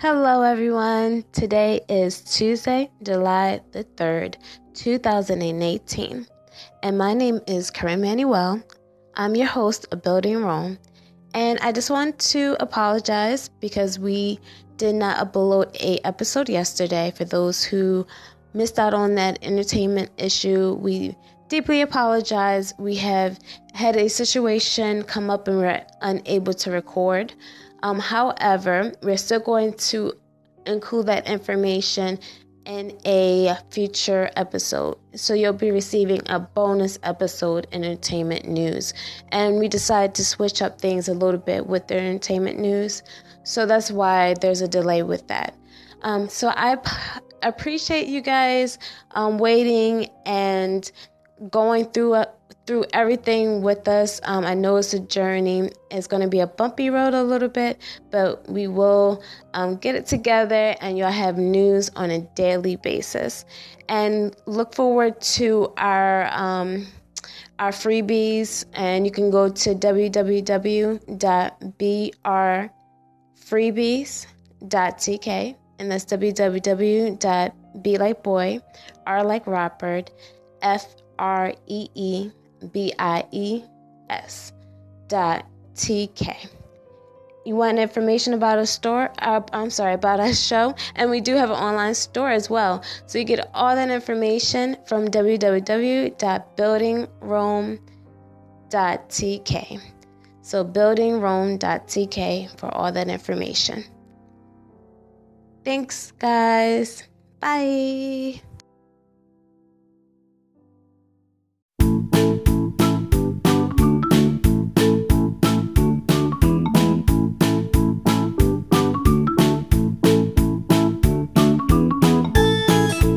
Hello, everyone. Today is Tuesday, July the 3rd, 2018, and my name is Corinne Manuel. I'm your host of Building Rome, and I just want to apologize because we did not upload a episode yesterday. For those who missed out on that entertainment issue, we deeply apologize. We have had a situation come up and we're unable to record. Um, however, we're still going to include that information in a future episode. So you'll be receiving a bonus episode entertainment news. And we decided to switch up things a little bit with the entertainment news. So that's why there's a delay with that. Um, so I p- appreciate you guys um, waiting and going through a, through everything with us. Um, I know it's a journey. It's going to be a bumpy road a little bit, but we will um, get it together and you'll have news on a daily basis. And look forward to our um, our freebies, and you can go to www.brfreebies.tk, and that's www.b like boy, r like Robert, f r e e B I E S dot T K. You want information about a store? Uh, I'm sorry, about our show, and we do have an online store as well. So you get all that information from www.buildingrome.tk. So buildingrome.tk for all that information. Thanks, guys. Bye.